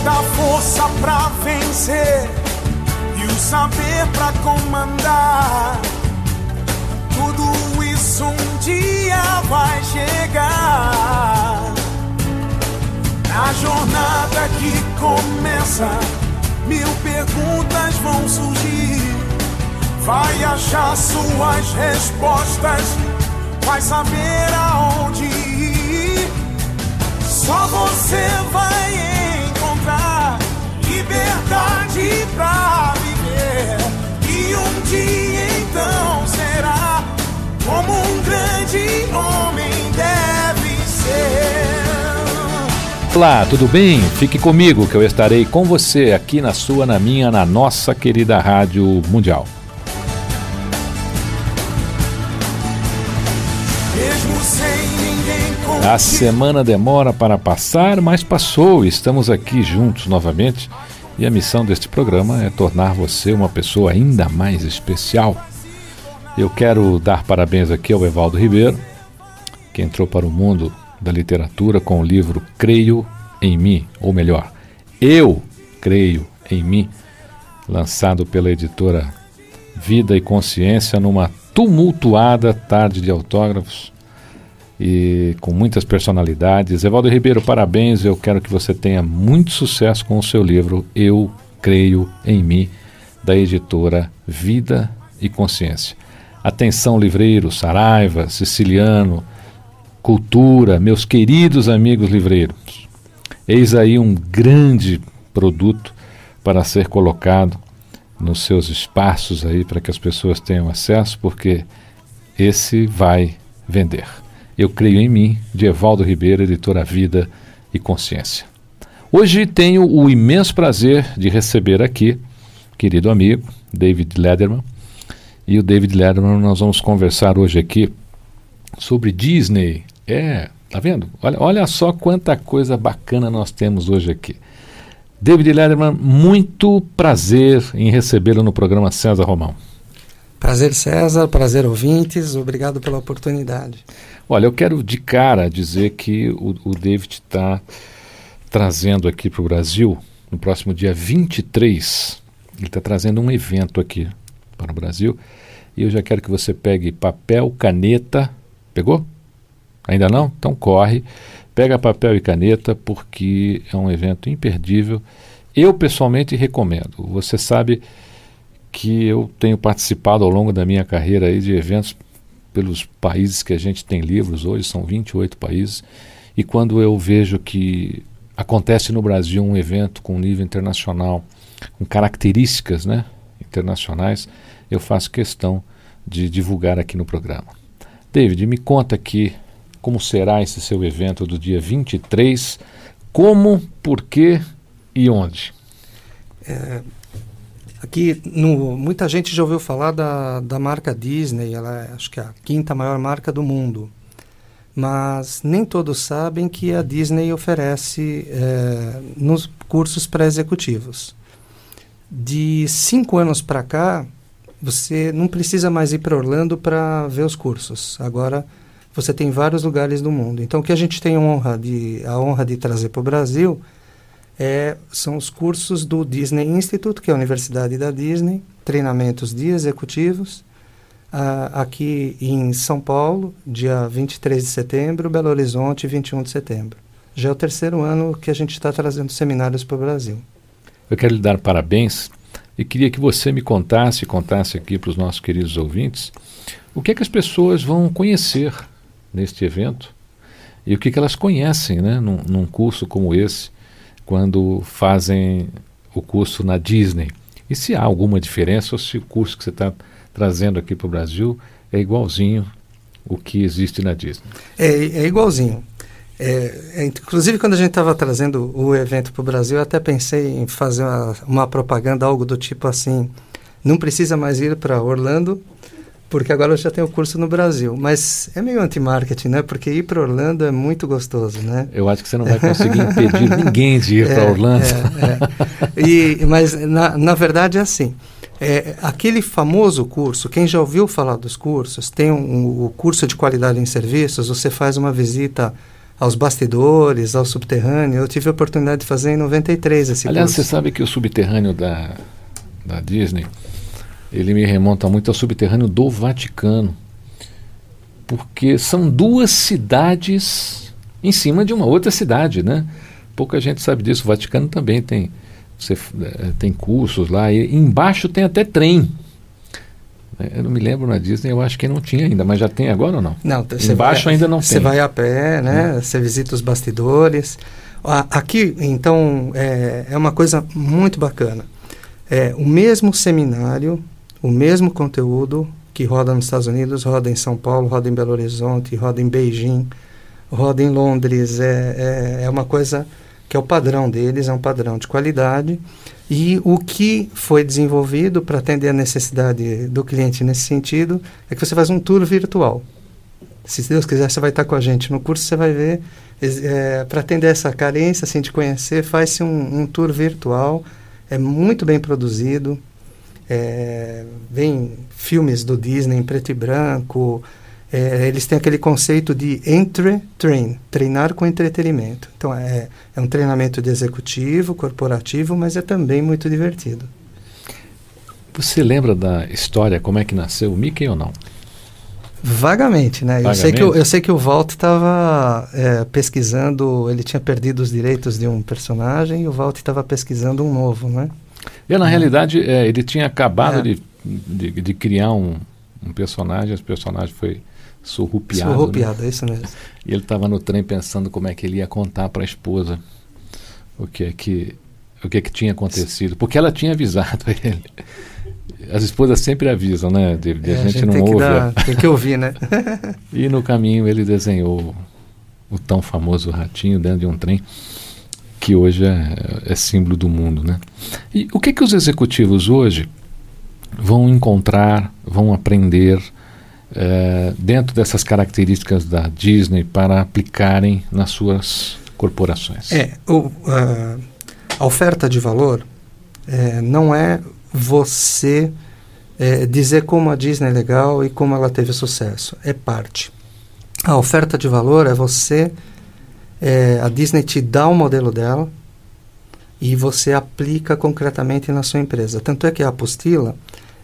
Toda a força pra vencer e o saber pra comandar. Tudo isso um dia vai chegar. Na jornada que começa, mil perguntas vão surgir. Vai achar suas respostas, vai saber aonde ir. Só você vai liberdade pra viver. E um dia então será como um grande homem deve ser. Olá, tudo bem? Fique comigo que eu estarei com você aqui na sua, na minha, na nossa querida Rádio Mundial. A semana demora para passar, mas passou. Estamos aqui juntos novamente e a missão deste programa é tornar você uma pessoa ainda mais especial. Eu quero dar parabéns aqui ao Evaldo Ribeiro, que entrou para o mundo da literatura com o livro Creio em Mim, ou melhor, Eu Creio em Mim, lançado pela editora Vida e Consciência numa tumultuada tarde de autógrafos e com muitas personalidades. Evaldo Ribeiro, parabéns. Eu quero que você tenha muito sucesso com o seu livro Eu Creio em Mim, da editora Vida e Consciência. Atenção, livreiros, Saraiva, Siciliano, Cultura, meus queridos amigos livreiros. Eis aí um grande produto para ser colocado nos seus espaços aí para que as pessoas tenham acesso, porque esse vai vender. Eu creio em mim, de Evaldo Ribeiro, editora Vida e Consciência. Hoje tenho o imenso prazer de receber aqui, querido amigo, David Lederman. E o David Lederman, nós vamos conversar hoje aqui sobre Disney. É, tá vendo? Olha, olha só quanta coisa bacana nós temos hoje aqui. David Lederman, muito prazer em recebê-lo no programa César Romão. Prazer, César, prazer, ouvintes, obrigado pela oportunidade. Olha, eu quero de cara dizer que o, o David está trazendo aqui para o Brasil, no próximo dia 23, ele está trazendo um evento aqui para o Brasil. E eu já quero que você pegue papel, caneta. Pegou? Ainda não? Então corre. Pega papel e caneta, porque é um evento imperdível. Eu pessoalmente recomendo. Você sabe que eu tenho participado ao longo da minha carreira aí de eventos pelos países que a gente tem livros hoje, são 28 países, e quando eu vejo que acontece no Brasil um evento com nível internacional, com características né, internacionais, eu faço questão de divulgar aqui no programa. David, me conta aqui como será esse seu evento do dia 23, como, por quê e onde. É, aqui, no, muita gente já ouviu falar da, da marca Disney, ela é, acho que é a quinta maior marca do mundo. Mas nem todos sabem que a Disney oferece é, nos cursos pré-executivos. De cinco anos para cá, você não precisa mais ir para Orlando para ver os cursos. Agora você tem vários lugares do mundo. Então o que a gente tem honra de, a honra de trazer para o Brasil é, são os cursos do Disney Institute, que é a Universidade da Disney, treinamentos de executivos, uh, aqui em São Paulo, dia 23 de setembro, Belo Horizonte, 21 de setembro. Já é o terceiro ano que a gente está trazendo seminários para o Brasil. Eu quero lhe dar parabéns e queria que você me contasse, contasse aqui para os nossos queridos ouvintes, o que é que as pessoas vão conhecer neste evento e o que, que elas conhecem né, num, num curso como esse, quando fazem o curso na Disney. E se há alguma diferença ou se o curso que você está trazendo aqui para o Brasil é igualzinho o que existe na Disney? É, é igualzinho. É, é, inclusive, quando a gente estava trazendo o evento para o Brasil, eu até pensei em fazer uma, uma, propaganda, algo do tipo assim: não precisa mais ir para Orlando, porque agora eu já tenho curso no Brasil. Mas é meio anti-marketing, né? Porque ir para Orlando é muito gostoso, né? Eu acho que você não vai conseguir impedir ninguém de ir é, para Orlando. É, é. E, mas, na, na verdade, é assim. É, aquele famoso curso, quem já ouviu falar dos cursos, tem um, um, o curso de qualidade em serviços, você faz uma visita aos bastidores, ao subterrâneo. Eu tive a oportunidade de fazer em 93 esse Aliás, curso. você sabe que o subterrâneo da, da Disney, ele me remonta muito ao subterrâneo do Vaticano. Porque são duas cidades em cima de uma outra cidade, né? Pouca gente sabe disso. O Vaticano também tem, você, é, tem cursos lá. E embaixo tem até trem. É, eu não me lembro na Disney, eu acho que não tinha ainda, mas já tem agora ou não? Não, embaixo vai, ainda não tem. Você vai a pé, né? Hum. Você visita os bastidores. Aqui, então, é, é uma coisa muito bacana. É o mesmo seminário, o mesmo conteúdo que roda nos Estados Unidos, roda em São Paulo, roda em Belo Horizonte, roda em Beijing, roda em Londres. É, é, é uma coisa que é o padrão deles, é um padrão de qualidade. E o que foi desenvolvido para atender a necessidade do cliente nesse sentido é que você faz um tour virtual. Se Deus quiser, você vai estar com a gente no curso, você vai ver. É, para atender essa carência, assim, de conhecer, faz-se um, um, tour virtual. É muito bem produzido. É, vem filmes do Disney em preto e branco, é, eles têm aquele conceito de entre-train, treinar com entretenimento. Então, é, é um treinamento de executivo, corporativo, mas é também muito divertido. Você lembra da história, como é que nasceu o Mickey ou não? Vagamente, né? Vagamente? Eu, sei que eu, eu sei que o Walt estava é, pesquisando, ele tinha perdido os direitos de um personagem e o Walt estava pesquisando um novo, né? E na realidade, é, ele tinha acabado é. de, de, de, criar um, um personagem, esse personagem foi surrupiado. Surrupiado, né? é isso mesmo. E ele estava no trem pensando como é que ele ia contar para a esposa o que é que o que é que tinha acontecido, porque ela tinha avisado ele. As esposas sempre avisam, né? De, de é, a, gente a gente não tem ouve. Que dar, tem que ouvir, né? e no caminho ele desenhou o tão famoso ratinho dentro de um trem que hoje é, é símbolo do mundo, né? E o que que os executivos hoje vão encontrar, vão aprender é, dentro dessas características da Disney para aplicarem nas suas corporações? É, o, a oferta de valor é, não é você é, dizer como a Disney é legal e como ela teve sucesso. É parte. A oferta de valor é você. É, a Disney te dá o modelo dela e você aplica concretamente na sua empresa. Tanto é que a apostila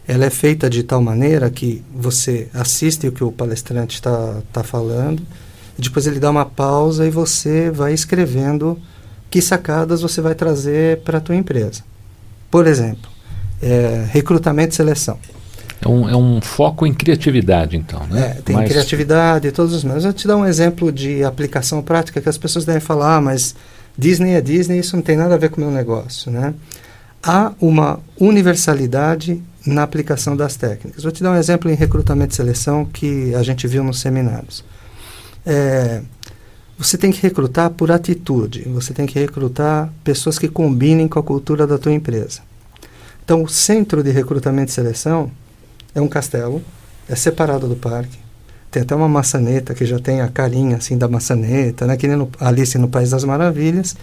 ela é feita de tal maneira que você assiste o que o palestrante está tá falando, depois ele dá uma pausa e você vai escrevendo que sacadas você vai trazer para a tua empresa. Por exemplo, é, recrutamento e seleção. É um, é um foco em criatividade, então, né? É, tem mas... criatividade todos os meus. Eu te dar um exemplo de aplicação prática que as pessoas devem falar, ah, mas Disney é Disney, isso não tem nada a ver com o meu negócio, né? Há uma universalidade na aplicação das técnicas. Vou te dar um exemplo em recrutamento e seleção que a gente viu nos seminários. É, você tem que recrutar por atitude, você tem que recrutar pessoas que combinem com a cultura da tua empresa. Então, o centro de recrutamento e seleção é um castelo, é separado do parque, tem até uma maçaneta que já tem a carinha assim da maçaneta, né, que nem no Alice no País das Maravilhas.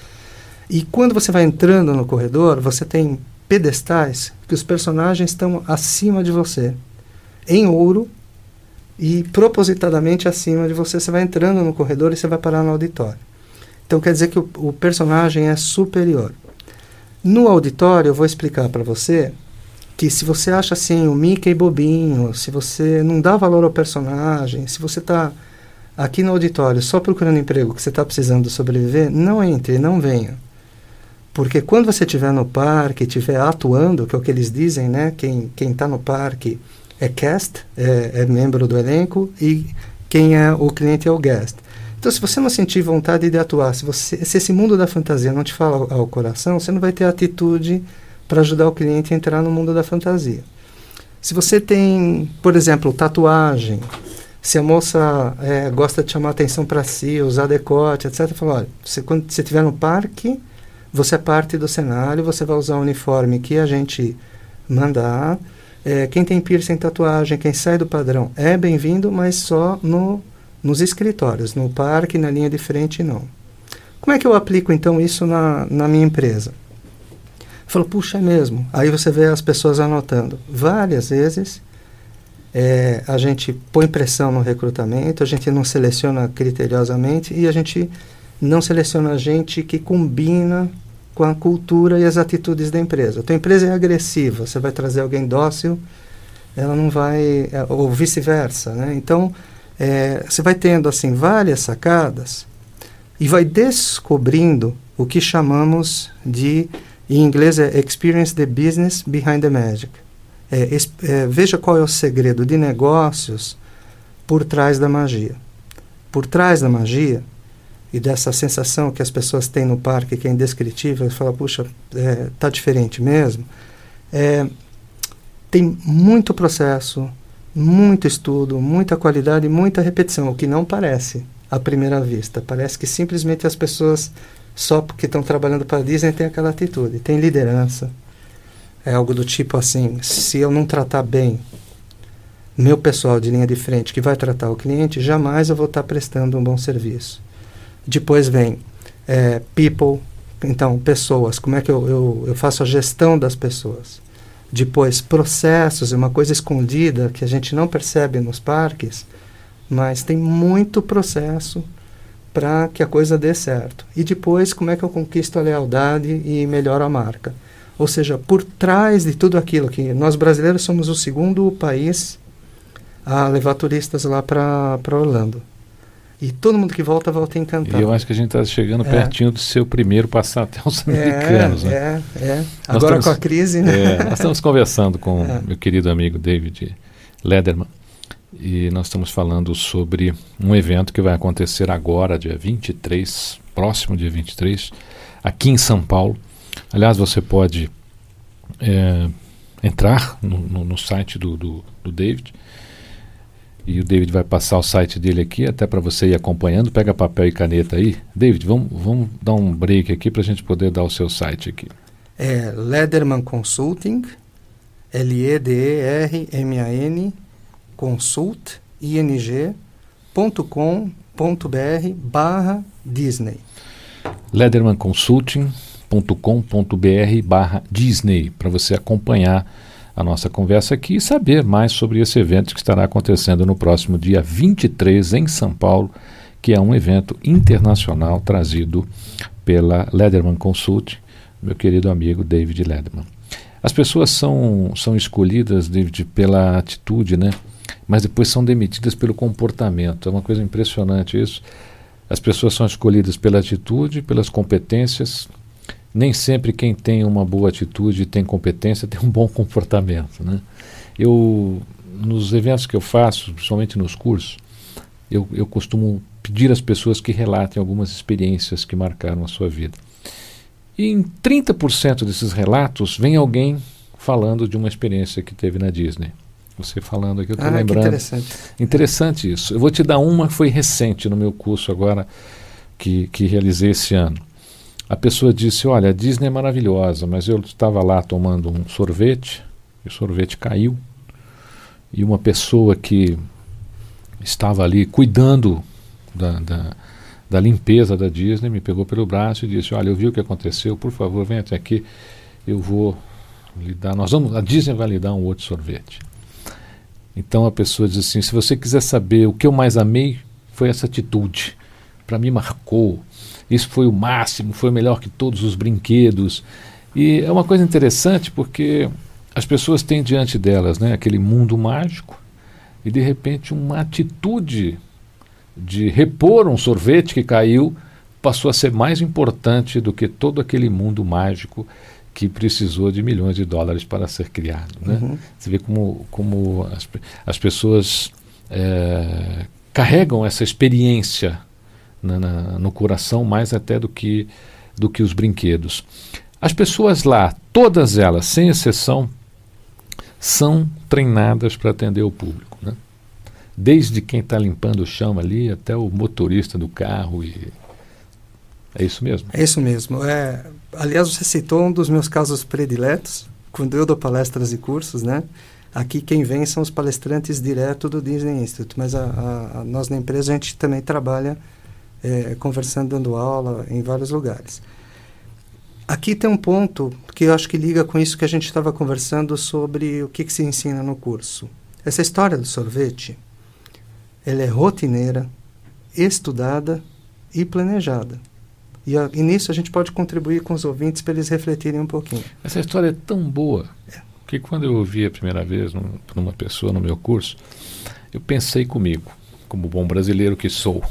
E quando você vai entrando no corredor, você tem pedestais que os personagens estão acima de você, em ouro e propositadamente acima de você. Você vai entrando no corredor e você vai parar no auditório. Então quer dizer que o, o personagem é superior. No auditório, eu vou explicar para você que se você acha assim o Mickey bobinho, se você não dá valor ao personagem, se você está aqui no auditório só procurando emprego que você está precisando sobreviver, não entre, não venha. Porque quando você estiver no parque, estiver atuando, que é o que eles dizem, né? Quem está no parque é cast, é, é, membro do elenco, e quem é o cliente é o guest. Então, se você não sentir vontade de atuar, se, você, se esse mundo da fantasia não te fala ao, coração, você não vai ter atitude para ajudar o cliente a entrar no mundo da fantasia. Se você tem, por exemplo, tatuagem, Se a moça é, gosta de chamar atenção para si, usar decote, etc., fala, olha, você, quando você estiver no parque, você é parte do cenário, você vai usar o uniforme que a gente mandar. É, quem tem piercing, tatuagem, quem sai do padrão é bem-vindo, mas só no, nos escritórios, no parque, na linha de frente, não. Como é que eu aplico então isso na, na minha empresa? Falou, puxa, é mesmo. Aí você vê as pessoas anotando. Várias vezes é, a gente põe pressão no recrutamento, a gente não seleciona criteriosamente e a gente não seleciona gente que combina com a cultura e as atitudes da empresa. A tua empresa é agressiva, você vai trazer alguém dócil, ela não vai, é, ou vice-versa, né? Então, é, você vai tendo assim várias sacadas e vai descobrindo o que chamamos de, em inglês é experience the business behind the magic. É, é, veja qual é o segredo de negócios por trás da magia. Por trás da magia e dessa sensação que as pessoas têm no parque, que é indescritível, fala, puxa, é, tá diferente mesmo. É, tem muito processo, muito estudo, muita qualidade, muita repetição, o que não parece à primeira vista. Parece que simplesmente as pessoas, só porque estão trabalhando para a Disney, têm aquela atitude. Tem liderança. É algo do tipo assim: se eu não tratar bem meu pessoal de linha de frente que vai tratar o cliente, jamais eu vou estar prestando um bom serviço. Depois vem é, people, então pessoas, como é que eu, eu, eu faço a gestão das pessoas. Depois processos, é uma coisa escondida que a gente não percebe nos parques, mas tem muito processo para que a coisa dê certo. E depois, como é que eu conquisto a lealdade e melhoro a marca? Ou seja, por trás de tudo aquilo que nós brasileiros somos o segundo país a levar turistas lá para Orlando. E todo mundo que volta, volta encantado. E eu acho que a gente está chegando é. pertinho do seu primeiro passar até os americanos. É, né? é, é. Agora estamos, com a crise, né? É, nós estamos conversando com é. meu querido amigo David Lederman. E nós estamos falando sobre um evento que vai acontecer agora, dia 23, próximo dia 23, aqui em São Paulo. Aliás, você pode é, entrar no, no, no, site do, do, do David e o David vai passar o site dele aqui, até para você ir acompanhando. Pega papel e caneta aí. David, vamos, vamos dar um break aqui para a gente poder dar o seu site aqui. É Lederman Consulting, L-E-D-E-R-M-A-N, consult, ing.com.br barra Disney. Ledermanconsulting.com.br barra Disney, para você acompanhar a nossa conversa aqui e saber mais sobre esse evento que estará acontecendo no próximo dia 23 em São Paulo, que é um evento internacional trazido pela Lederman Consult, meu querido amigo David Lederman. As pessoas são, são escolhidas, David, pela atitude, né? Mas depois são demitidas pelo comportamento. É uma coisa impressionante isso. As pessoas são escolhidas pela atitude, pelas competências, nem sempre quem tem uma boa atitude e tem competência tem um bom comportamento. Né? Eu, nos eventos que eu faço, principalmente nos cursos, eu, eu costumo pedir às pessoas que relatem algumas experiências que marcaram a sua vida. E em 30% desses relatos vem alguém falando de uma experiência que teve na Disney. Você falando aqui, eu estou ah, lembrando. interessante. Interessante isso. Eu vou te dar uma que foi recente no meu curso agora, que, que realizei esse ano a pessoa disse: Olha, a Disney é maravilhosa, mas eu estava lá tomando um sorvete, e o sorvete caiu, e uma pessoa que estava ali cuidando da, da, da, limpeza da Disney me pegou pelo braço e disse: Olha, eu vi o que aconteceu, por favor, venha até aqui, eu vou lhe dar. Nós vamos, a Disney vai lhe dar um outro sorvete. Então a pessoa diz assim: se você quiser saber o que eu mais amei, foi essa atitude. Para mim marcou isso foi o máximo, foi melhor que todos os brinquedos. E é uma coisa interessante porque as pessoas têm diante delas né, aquele mundo mágico e de repente uma atitude de repor um sorvete que caiu passou a ser mais importante do que todo aquele mundo mágico que precisou de milhões de dólares para ser criado. Né? Uhum. Você vê como, como as, as pessoas é, carregam essa experiência na, na, no coração mais até do que, do que os brinquedos. As pessoas lá, todas elas, sem exceção, são treinadas para atender o público. Né? desde quem está limpando o chão ali até o motorista do carro. E... É isso mesmo? É isso mesmo. É, aliás, você citou um dos meus casos prediletos, quando eu dou palestras e cursos, né? Aqui quem vem são os palestrantes direto do Disney Institute, mas a, a, a nós na empresa a gente também trabalha é, conversando, dando aula em vários lugares. Aqui tem um ponto que eu acho que liga com isso que a gente estava conversando sobre o que, que se ensina no curso. Essa história do sorvete, ela é rotineira, estudada e planejada. E, a, e, nisso a gente pode contribuir com os ouvintes para eles refletirem um pouquinho. Essa história é tão boa é. que quando eu ouvi a primeira vez numa pessoa no meu curso, eu pensei comigo, como bom brasileiro que sou.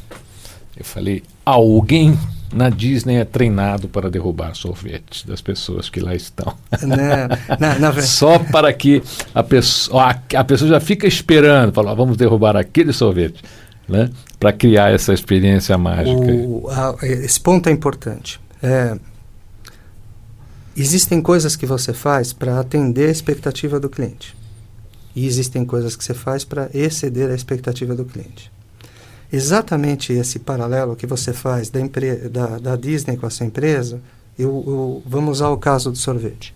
Eu falei, alguém na Disney é treinado para derrubar sorvetes das pessoas que lá estão. Na, na, na... Só para que a pessoa, a, a pessoa já fica esperando, fala, vamos derrubar aquele sorvete, né? Para criar essa experiência mágica. O, a, esse ponto é importante. É, existem coisas que você faz para atender a expectativa do cliente. E existem coisas que você faz para exceder a expectativa do cliente exatamente esse paralelo que você faz da, da, da Disney com essa empresa, eu, eu, vamos usar o caso do sorvete.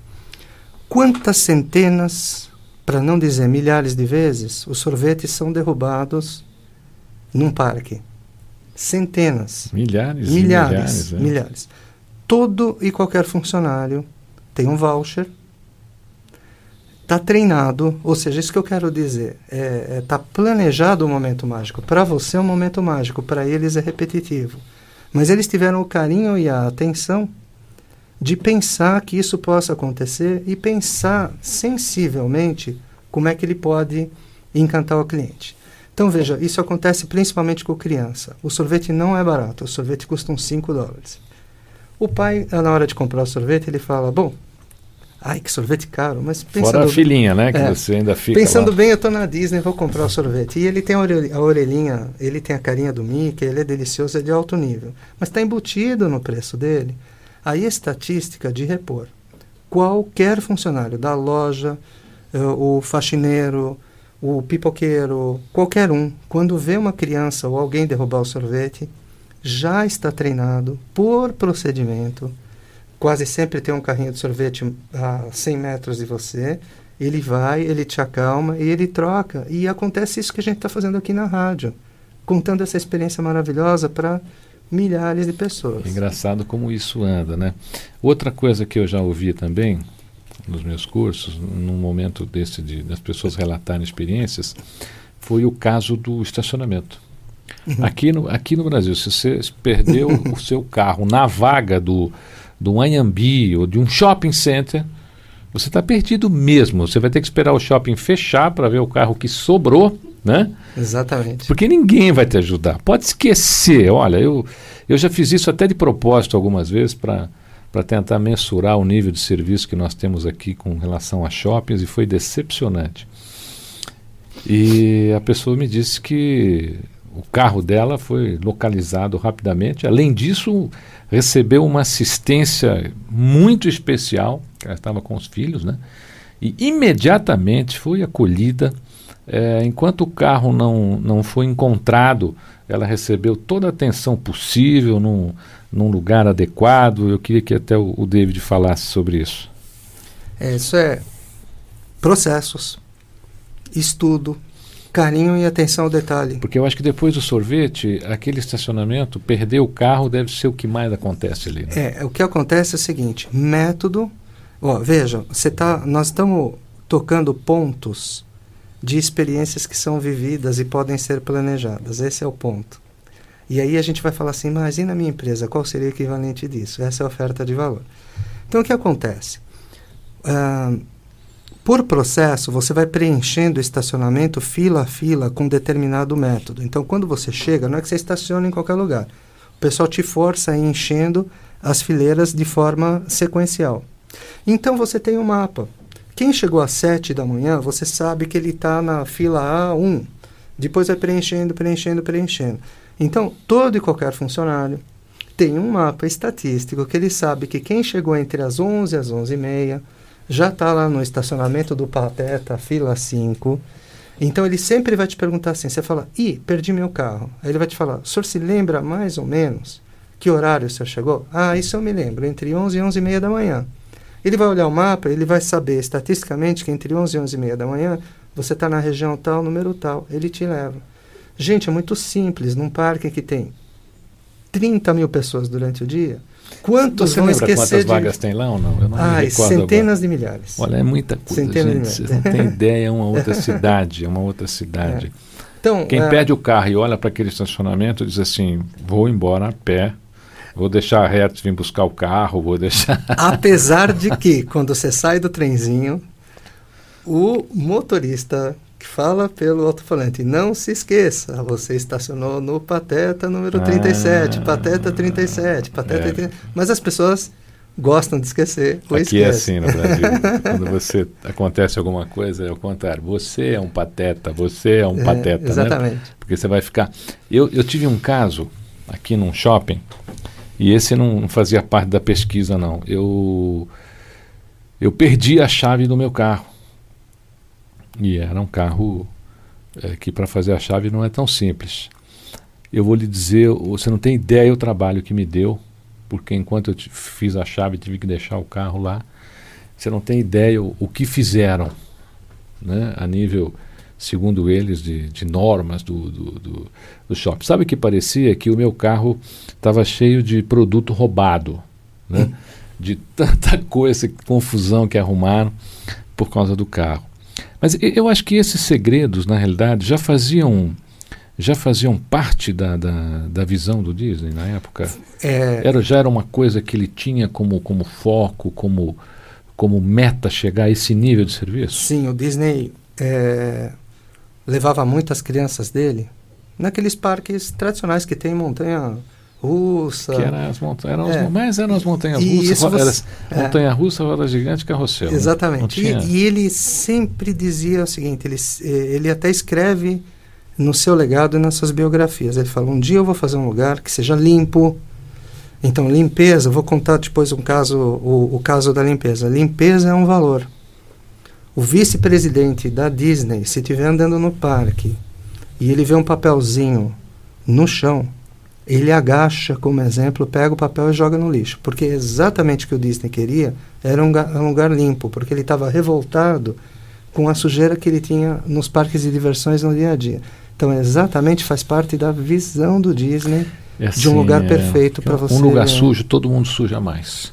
Quantas centenas, para não dizer milhares de vezes, os sorvetes são derrubados num parque? Centenas. Milhares. Milhares. Milhares, é. milhares. Todo e qualquer funcionário tem um voucher está treinado, ou seja, isso que eu quero dizer, está é, é, tá planejado o momento mágico. Para você é um momento mágico, para eles é repetitivo. Mas eles tiveram o carinho e a atenção de pensar que isso possa acontecer e pensar sensivelmente como é que ele pode encantar o cliente. Então veja, isso acontece principalmente com criança. O sorvete não é barato, o sorvete custa uns 5 dólares. O pai, na hora de comprar o sorvete, ele fala: Bom, Ai, que sorvete caro, mas pensando... Fora a filhinha, né, que é, você ainda fica Pensando lá. bem, eu estou na Disney, vou comprar o sorvete. E ele tem a orelhinha, ele tem a carinha do Mickey, ele é delicioso, é de alto nível. Mas está embutido no preço dele aí a estatística de repor. Qualquer funcionário da loja, uh, o faxineiro, o pipoqueiro, qualquer um, quando vê uma criança ou alguém derrubar o sorvete, já está treinado por procedimento quase sempre tem um carrinho de sorvete a 100 metros de você. Ele vai, ele te acalma e ele troca. E acontece isso que a gente está fazendo aqui na rádio, contando essa experiência maravilhosa para milhares de pessoas. É engraçado como isso anda, né? Outra coisa que eu já ouvi também nos meus cursos, num momento desse de das pessoas relatarem experiências, foi o caso do estacionamento. Uhum. Aqui, no, aqui no Brasil, se você perdeu o seu carro na vaga do, do Anhambi ou de um shopping center, você está perdido mesmo. Você vai ter que esperar o shopping fechar para ver o carro que sobrou, né? Exatamente. Porque ninguém vai te ajudar. Pode esquecer. Olha, eu, eu já fiz isso até de propósito algumas vezes para para tentar mensurar o nível de serviço que nós temos aqui com relação a shoppings e foi decepcionante. E a pessoa me disse que o carro dela foi localizado rapidamente. Além disso, recebeu uma assistência muito especial, ela estava com os filhos, né? E imediatamente foi acolhida. É, enquanto o carro não, não foi encontrado, ela recebeu toda a atenção possível num, num lugar adequado. Eu queria que até o, o David falasse sobre isso. É, isso é processos, estudo, carinho e atenção ao detalhe. Porque eu acho que depois do sorvete, aquele estacionamento, perder o carro deve ser o que mais acontece ali. Né? É, o que acontece é o seguinte: método. Ó, veja, você tá, nós estamos tocando pontos de experiências que são vividas e podem ser planejadas. Esse é o ponto. E aí a gente vai falar assim, mas e na minha empresa, qual seria o equivalente disso? Essa é a oferta de valor. Então, o que acontece? Por processo, você vai preenchendo o estacionamento fila a fila com determinado método. Então, quando você chega, não é que você estaciona em qualquer lugar. O pessoal te força a ir enchendo as fileiras de forma sequencial. Então, você tem um mapa. Quem chegou às 7 da manhã, você sabe que ele está na fila A1. Depois vai preenchendo, preenchendo, preenchendo. Então, todo e qualquer funcionário tem um mapa estatístico que ele sabe que quem chegou entre as 11 e as 11 e meia já está lá no estacionamento do Pateta, fila 5. Então ele sempre vai te perguntar assim, você fala, ih, perdi meu carro. Aí ele vai te falar, o senhor se lembra mais ou menos que horário o senhor chegou? Ah, isso eu me lembro, entre 11 e 11 e meia da manhã. Ele vai olhar o mapa, ele vai saber estatisticamente que entre 11 e 11 e meia da manhã você está na região tal, número tal, ele te leva. Gente, é muito simples, num parque que tem 30 mil pessoas durante o dia, Quantos Você vão lembra esquecer quantas de... vagas tem lá ou não? Eu não Ai, centenas agora. de milhares. Olha, é muita coisa, Centenas de gente. Vocês não têm ideia, é uma outra cidade, é uma outra cidade. Então, Quem é, perde o carro e olha para aquele estacionamento diz assim, vou embora a pé, vou deixar a Hertz vir buscar o carro, vou deixar... apesar de que, quando você sai do trenzinho, o motorista fala pelo alto-falante, não se esqueça, você estacionou no Pateta número 37, Ah, Pateta 37, Pateta é. 30, mas as pessoas gostam de esquecer ou Aqui é esquecem. assim no Brasil. Quando você acontece alguma coisa, é o contrário. Você é um pateta, você é um É, pateta, né? exatamente. Porque você vai ficar. Eu, eu tive um caso aqui num shopping, e esse não não fazia parte da pesquisa, não. Eu, eu perdi a chave do meu carro. E era um carro eh, que para fazer a chave não é tão simples. Eu vou lhe dizer, você não tem ideia o trabalho que me deu, porque enquanto eu fiz a chave tive que deixar o carro lá. Você não tem ideia o, o que fizeram, né, a nível, segundo eles, de, de normas do, do, do, do shopping. Sabe o que parecia? Que o meu carro estava cheio de produto roubado, né? de tanta coisa, confusão que arrumaram por causa do carro. Mas eu acho que esses segredos, na realidade, já faziam já faziam parte da, da, da visão do Disney na época. É, Era, já era uma coisa que ele tinha como, como foco, como, como meta chegar a esse nível de serviço? Sim, o Disney é, levava muitas crianças dele naqueles parques tradicionais que tem montanha russa. Que eram as montanhas, eram as É. mon- mas eram as montanhas russas, você- era é. montanha russa, roda gigante, carrossel. né? Exatamente. tinha- E, e ele sempre dizia o seguinte: ele, eh, ele até escreve no seu legado e nas suas biografias. Ele fala: um dia eu vou fazer um lugar que seja limpo. Então, limpeza, vou contar depois um caso, o, o caso da limpeza. Limpeza é um valor. O vice-presidente da Disney, se estiver andando no parque e ele vê um papelzinho no chão, ele agacha como exemplo, pega o papel e joga no lixo. Porque exatamente o que o Disney queria era um, um lugar limpo, porque ele estava revoltado com a sujeira que ele tinha nos parques de diversões no dia a dia. Então, exatamente faz parte da visão do Disney É de um assim, lugar é, perfeito para um você. lugar sujo, todo mundo suja mais.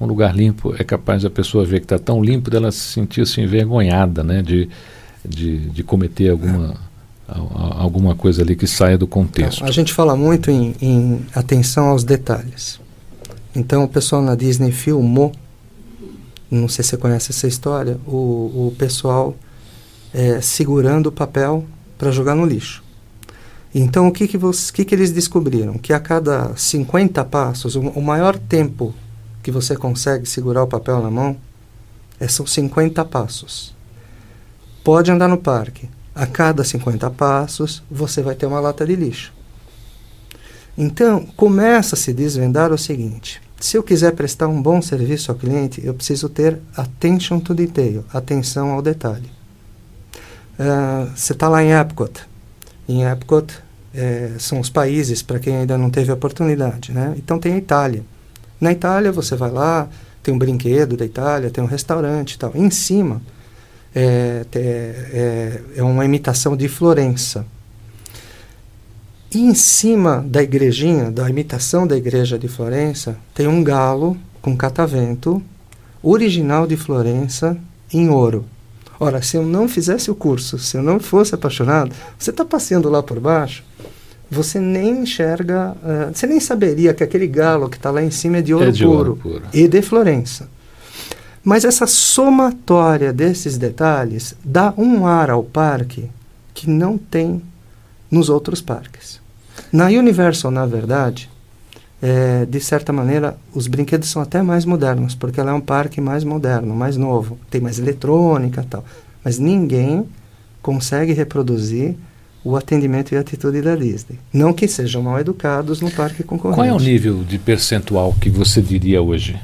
Um lugar limpo é capaz da pessoa ver que está tão limpo dela se sentir assim, envergonhada, né? De, de, de cometer alguma, alguma coisa ali que saia do contexto. A gente fala muito em, em atenção aos detalhes. Então, o pessoal na Disney filmou, não sei se você conhece essa história, o, o pessoal eh, segurando o papel para jogar no lixo. Então, o que, que, que, que eles descobriram? Que a cada 50 passos, o, o maior tempo que você consegue segurar o papel na mão é, são 50 passos. Pode andar no parque. A cada 50 passos, você vai ter uma lata de lixo. Então, começa a se desvendar o seguinte: se eu quiser prestar um bom serviço ao cliente, eu preciso ter attention to detail, atenção ao detalhe. Ah, você está lá em Epcot. Em Epcot eh, são os países, para quem ainda não teve oportunidade. Né? Então tem a Itália. Na Itália você vai lá, tem um brinquedo da Itália, tem um restaurante e tal. Em cima é, te- é, é uma imitação de Florença. E em cima da igrejinha, da imitação da igreja de Florença, tem um galo com catavento, original de Florença, em ouro. Ora, se eu não fizesse o curso, se eu não fosse apaixonado, você está passeando lá por baixo, você nem enxerga, eh, você nem saberia que aquele galo que está lá em cima é de ouro é de puro ouro puro. e de Florença. Mas essa somatória desses detalhes dá um ar ao parque que não tem nos outros parques. Na Universal, na verdade, é, de certa maneira, os brinquedos são até mais modernos, porque ela é um parque mais moderno, mais novo, tem mais eletrônica tal. Mas ninguém consegue reproduzir o atendimento e a atitude da Disney. Não que sejam mal educados no parque concorrente. Qual é o nível de percentual que você diria hoje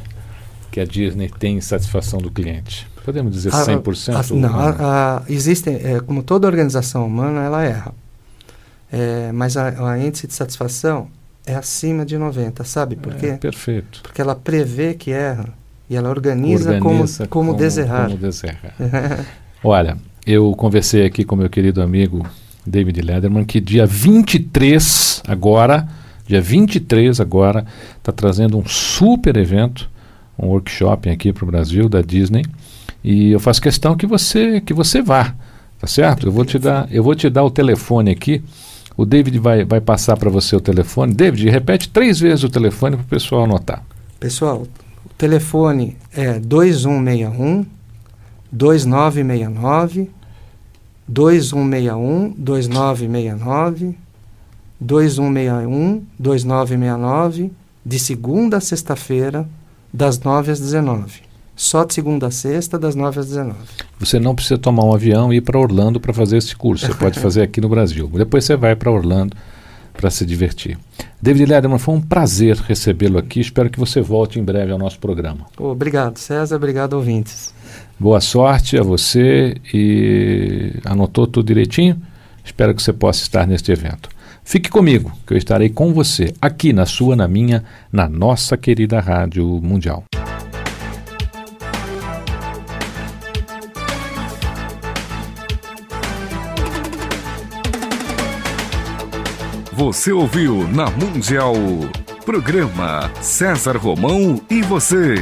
que a Disney tem em satisfação do cliente? Podemos dizer 100%? A, a, não, a, existem, é, como toda organização humana, ela erra. É, mas a, a índice de satisfação é acima de 90, sabe por é, quê? Perfeito. Porque ela prevê que erra e ela organiza, organiza como, como, como deserrar. Como deserrar. Olha, eu conversei aqui com meu querido amigo David Lederman que dia 23 agora, dia 23 agora, está trazendo um super evento, um workshop aqui para o Brasil da Disney e eu faço questão que você que você vá, tá certo? Eu vou te dar, eu vou te dar o telefone aqui. O David vai, vai passar para você o telefone. David, repete três vezes o telefone para o pessoal anotar. Pessoal, o telefone é 2161 2969 2161 2969 2161 2969 de segunda a sexta-feira das 9 às 19 só de segunda a sexta, das 9 às 19. Você não precisa tomar um avião e ir para Orlando para fazer esse curso. Você pode fazer aqui no Brasil. Depois você vai para Orlando para se divertir. David Lederman, foi um prazer recebê-lo aqui. Espero que você volte em breve ao nosso programa. Obrigado, César. Obrigado, ouvintes. Boa sorte a você e anotou tudo direitinho? Espero que você possa estar neste evento. Fique comigo, que eu estarei com você, aqui na sua, na minha, na nossa querida Rádio Mundial. Você ouviu na Mundial. Programa César Romão e você.